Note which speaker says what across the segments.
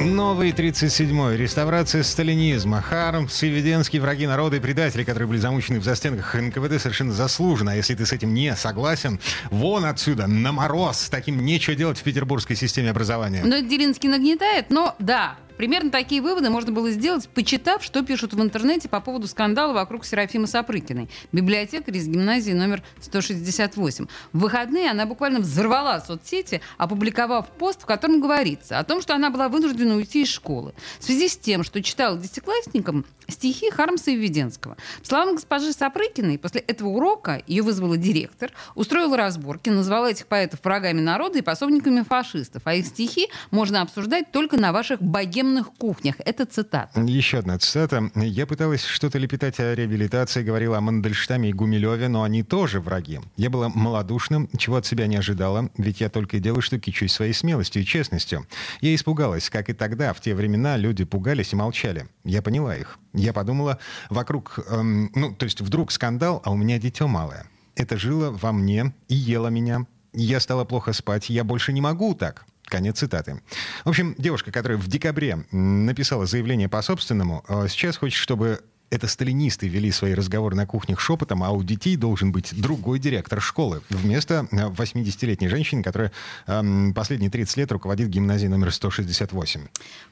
Speaker 1: Новый 37-й. Реставрация сталинизма. Хармс и Веденский враги народа и предатели, которые были замучены в застенках НКВД, совершенно заслуженно. А если ты с этим не согласен, вон отсюда, на мороз. Таким нечего делать в петербургской системе образования.
Speaker 2: Но Делинский нагнетает, но да, Примерно такие выводы можно было сделать, почитав, что пишут в интернете по поводу скандала вокруг Серафимы Сапрыкиной, библиотекарь из гимназии номер 168. В выходные она буквально взорвала соцсети, опубликовав пост, в котором говорится о том, что она была вынуждена уйти из школы в связи с тем, что читала десятиклассникам стихи Хармса и Введенского. По словам госпожи Сапрыкиной, после этого урока ее вызвала директор, устроила разборки, назвала этих поэтов врагами народа и пособниками фашистов, а их стихи можно обсуждать только на ваших богемных кухнях. Это цитата.
Speaker 1: Еще одна цитата. «Я пыталась что-то лепетать о реабилитации, говорила о Мандельштаме и Гумилеве, но они тоже враги. Я была малодушным, чего от себя не ожидала, ведь я только и делаю, что кичусь своей смелостью и честностью. Я испугалась, как и тогда, в те времена люди пугались и молчали. Я поняла их. Я подумала, вокруг, эм, ну, то есть вдруг скандал, а у меня дитё малое. Это жило во мне и ело меня. Я стала плохо спать, я больше не могу так. Конец цитаты. В общем, девушка, которая в декабре написала заявление по собственному, э, сейчас хочет, чтобы это сталинисты вели свои разговоры на кухнях шепотом, а у детей должен быть другой директор школы вместо 80-летней э, женщины, которая эм, последние 30 лет руководит гимназией номер 168.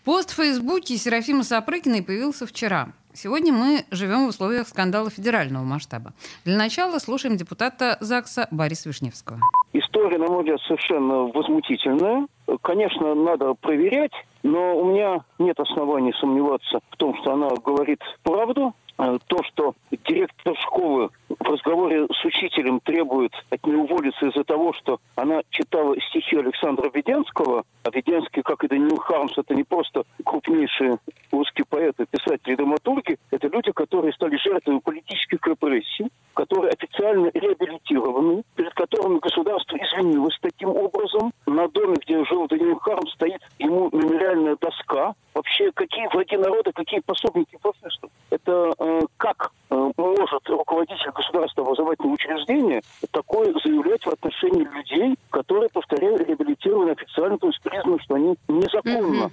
Speaker 2: Пост в Фейсбуке Серафима Сапрыкиной появился вчера. Сегодня мы живем в условиях скандала федерального масштаба. Для начала слушаем депутата ЗАГСа Бориса Вишневского.
Speaker 3: История, на мой взгляд, совершенно возмутительная. Конечно, надо проверять, но у меня нет оснований сомневаться в том, что она говорит правду. Э, то, что директор школы в разговоре с учителем требует от нее уволиться из-за того, что она читала стихи Александра Веденского, а Веденский, как и Даниил Хармс, это не просто крупнейшие русские поэты, писатели и драматурги, это люди, которые стали жертвами политических репрессий, которые официально реабилитированы, перед которыми государство извинилось таким образом. На доме, где жил Даниил Хармс, стоит ему мемориальная доска. Вообще, какие враги народа, какие пособники фашистов? Это э, как э, может руководитель государства образовательного учреждения такое заявлять в отношении людей, которые, повторяю, реабилитированы официально, то есть признаны, что они незаконно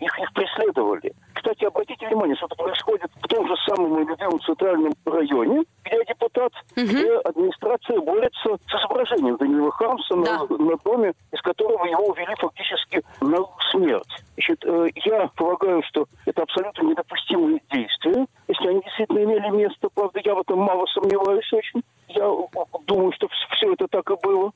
Speaker 3: их, их преследовали. Кстати, обратите внимание, что это происходит в том же самом любимом центральном районе, где депутат, угу. где администрация борется с изображением Данила Хармса да. на, на доме, из которого его увели фактически на смерть. Значит, э, я полагаю, что это абсолютно недопустимые действия. Если они действительно имели место, правда, я в этом мало сомневаюсь очень. Я думаю, что все это так и было.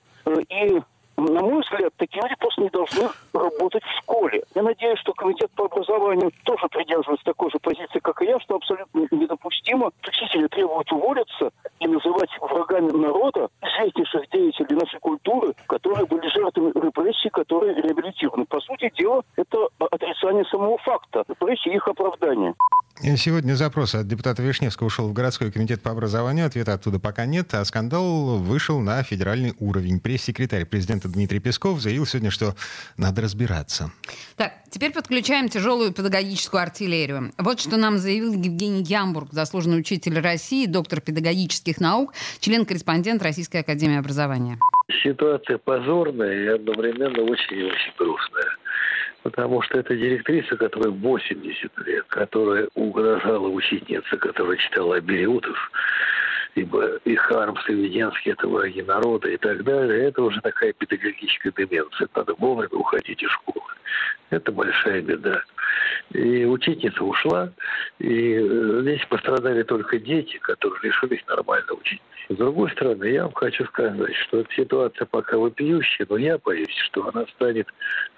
Speaker 3: И на мой взгляд, такие люди просто не должны работать в школе. Я надеюсь, что комитет по образованию тоже придерживается такой же позиции, как и я, что абсолютно недопустимо учителя требовать уволиться и называть врагами народа известнейших деятелей нашей культуры, которые были жертвами репрессий, которые реабилитированы. По сути дела, это отрицание самого факта репрессий и их оправдания.
Speaker 1: Сегодня запрос от депутата Вишневского ушел в городской комитет по образованию. Ответа оттуда пока нет, а скандал вышел на федеральный уровень. Пресс-секретарь президента Дмитрий Песков заявил сегодня, что надо разбираться.
Speaker 2: Так, теперь подключаем тяжелую педагогическую артиллерию. Вот что нам заявил Евгений Ямбург, заслуженный учитель России, доктор педагогических наук, член-корреспондент Российской академии образования.
Speaker 4: Ситуация позорная и одновременно очень и очень грустная потому что это директриса, которая 80 лет, которая угрожала ученице, которая читала Абериутов, ибо и Хармс, и Веденский – это враги народа и так далее. Это уже такая педагогическая деменция. Надо вовремя уходить из школы. Это большая беда. И учительница ушла, и э, здесь пострадали только дети, которые лишились нормально учить. С другой стороны, я вам хочу сказать, что эта ситуация пока вопиющая, но я боюсь, что она станет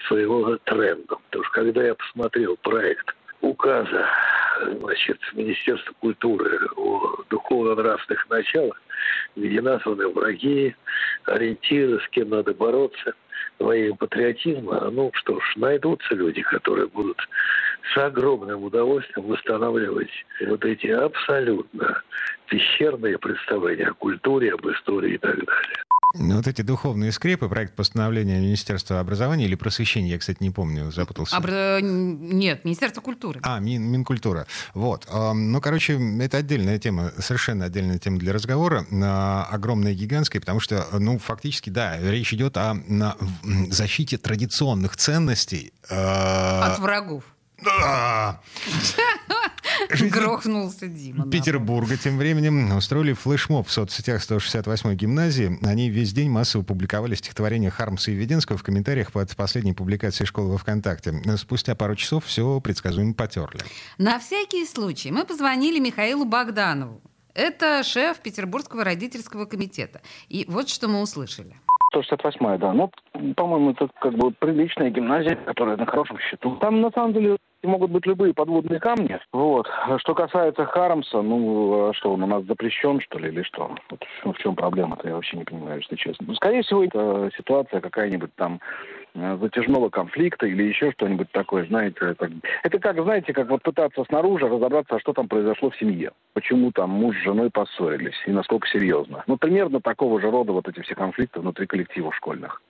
Speaker 4: своего трендом. Потому что когда я посмотрел проект указа значит, Министерства культуры о духовно-нравственных началах, где названы враги, ориентиры, с кем надо бороться – своего патриотизма, ну что ж, найдутся люди, которые будут с огромным удовольствием восстанавливать вот эти абсолютно пещерные представления о культуре, об истории и так далее.
Speaker 1: Ну, вот эти духовные скрепы, проект постановления Министерства образования или просвещения, я, кстати, не помню, запутался.
Speaker 2: Обра... Нет, Министерство культуры.
Speaker 1: А, Мин, Минкультура. Вот. Ну, короче, это отдельная тема, совершенно отдельная тема для разговора, огромная, гигантская, потому что, ну, фактически, да, речь идет о защите традиционных ценностей.
Speaker 2: Э, От врагов.
Speaker 1: Да.
Speaker 2: Грохнулся Дима.
Speaker 1: Петербурга тем временем устроили флешмоб в соцсетях 168-й гимназии. Они весь день массово публиковали стихотворение Хармса и Веденского в комментариях под последней публикацией школы во ВКонтакте. Спустя пару часов все предсказуемо потерли.
Speaker 2: На всякий случай мы позвонили Михаилу Богданову. Это шеф Петербургского родительского комитета. И вот что мы услышали.
Speaker 3: 168 да. Ну, по-моему, это как бы приличная гимназия, которая на хорошем счету. Там, на самом деле, могут быть любые подводные камни. Вот. Что касается Харамса, ну, а что он у нас запрещен, что ли, или что? Вот, в чем проблема-то, я вообще не понимаю, если честно. Ну, скорее всего, это ситуация какая-нибудь там э, затяжного конфликта или еще что-нибудь такое, знаете. Это, это как, знаете, как вот пытаться снаружи разобраться, а что там произошло в семье. Почему там муж с женой поссорились и насколько серьезно. Ну, примерно такого же рода вот эти все конфликты внутри коллективов школьных.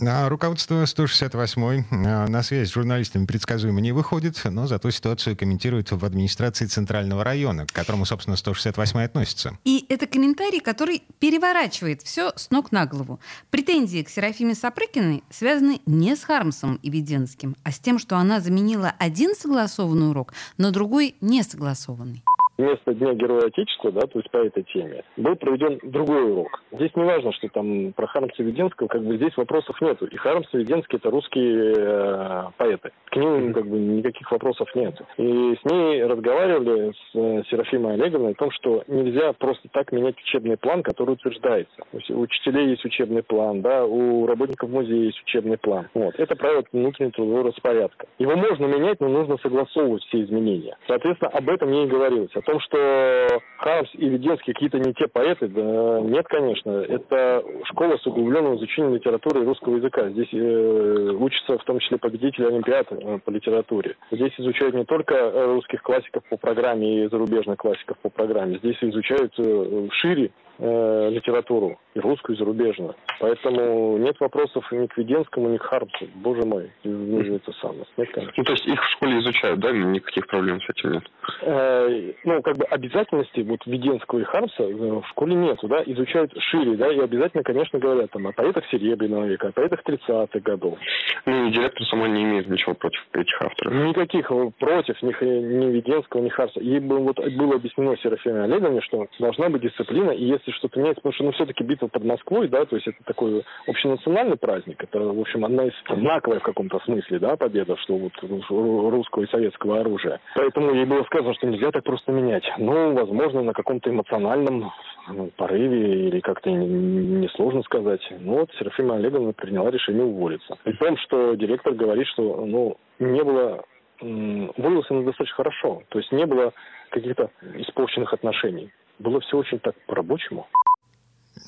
Speaker 1: А руководство 168-й а, на связь с журналистами предсказуемо не выходит, но зато ситуацию комментирует в администрации Центрального района, к которому, собственно, 168-й относится.
Speaker 2: И это комментарий, который переворачивает все с ног на голову. Претензии к Серафиме Сапрыкиной связаны не с Хармсом и Веденским, а с тем, что она заменила один согласованный урок на другой несогласованный
Speaker 5: вместо Дня Героя Отечества, да, то есть по этой теме, был проведен другой урок. Здесь не важно, что там про Хармса Веденского, как бы здесь вопросов нету. И Хармс и Веденский это русские э, поэты. К ним как бы никаких вопросов нет. И с ней разговаривали с э, Серафимой Олеговной о том, что нельзя просто так менять учебный план, который утверждается. То есть у учителей есть учебный план, да, у работников музея есть учебный план. Вот. Это правило внутреннего трудового распорядка. Его можно менять, но нужно согласовывать все изменения. Соответственно, об этом не и говорилось. О том, что Хармс и Веденский какие-то не те поэты, да, нет, конечно. Это школа с углубленным изучением литературы и русского языка. Здесь э, учатся в том числе победители Олимпиад э, по литературе. Здесь изучают не только русских классиков по программе и зарубежных классиков по программе. Здесь изучают э, шире э, литературу, и русскую, и зарубежную. Поэтому нет вопросов ни к Веденскому, ни к Хармсу. Боже мой, это самое. Нет,
Speaker 6: ну, то есть их в школе изучают, да? Никаких проблем с этим нет?
Speaker 5: Э, ну, как бы обязательности вот Веденского и Хармса э, в школе нету, да? Изучают шире, да? И обязательно, конечно, говорят там о поэтах Серебряного века, о поэтах 30-х годов.
Speaker 6: Ну, и директор сама не имеет ничего против этих авторов.
Speaker 5: Никаких против ни, ни Веденского, ни Хармса. Ей бы, вот, было объяснено Серафиме Олеговне, что должна быть дисциплина, и если что-то меняется, потому что, ну, все-таки битва под Москвой, да, то есть это такой общенациональный праздник, это, в общем, одна из знаковая в каком-то смысле, да, победа, что вот русского и советского оружия. Поэтому ей было сказано, что нельзя так просто менять. Ну, возможно, на каком-то эмоциональном ну, порыве или как-то несложно не сказать. Ну, вот Серафима Олеговна приняла решение уволиться. При том, что директор говорит, что, ну, не было уволился она достаточно хорошо. То есть не было каких-то испорченных отношений было все очень так по-рабочему.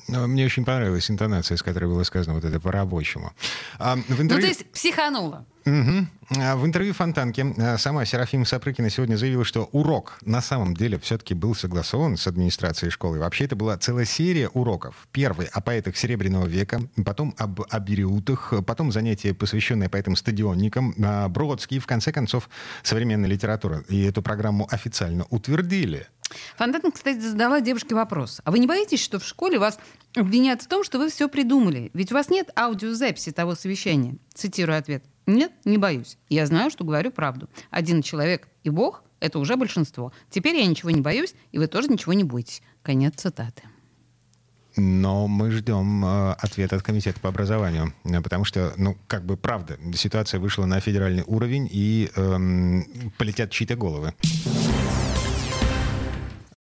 Speaker 1: Ну, мне очень понравилась интонация, с которой было сказано вот это по-рабочему.
Speaker 2: А, в интервью... Ну, то есть психанула.
Speaker 1: Угу. В интервью Фонтанке а, сама Серафима Сапрыкина сегодня заявила, что урок на самом деле все-таки был согласован с администрацией школы. Вообще это была целая серия уроков. Первый о поэтах Серебряного века, потом об абериутах, потом занятия, посвященные поэтам-стадионникам, а Бродский, в конце концов, современная литература. И эту программу официально утвердили.
Speaker 2: Фонтанка, кстати, задала девушке вопрос. А вы не боитесь, что в школе вас обвинят в том, что вы все придумали? Ведь у вас нет аудиозаписи того совещания. Цитирую ответ. Нет, не боюсь. Я знаю, что говорю правду. Один человек и Бог — это уже большинство. Теперь я ничего не боюсь, и вы тоже ничего не боитесь. Конец цитаты.
Speaker 1: Но мы ждем э, ответ от Комитета по образованию, э, потому что, ну, как бы правда, ситуация вышла на федеральный уровень, и э, полетят чьи-то головы.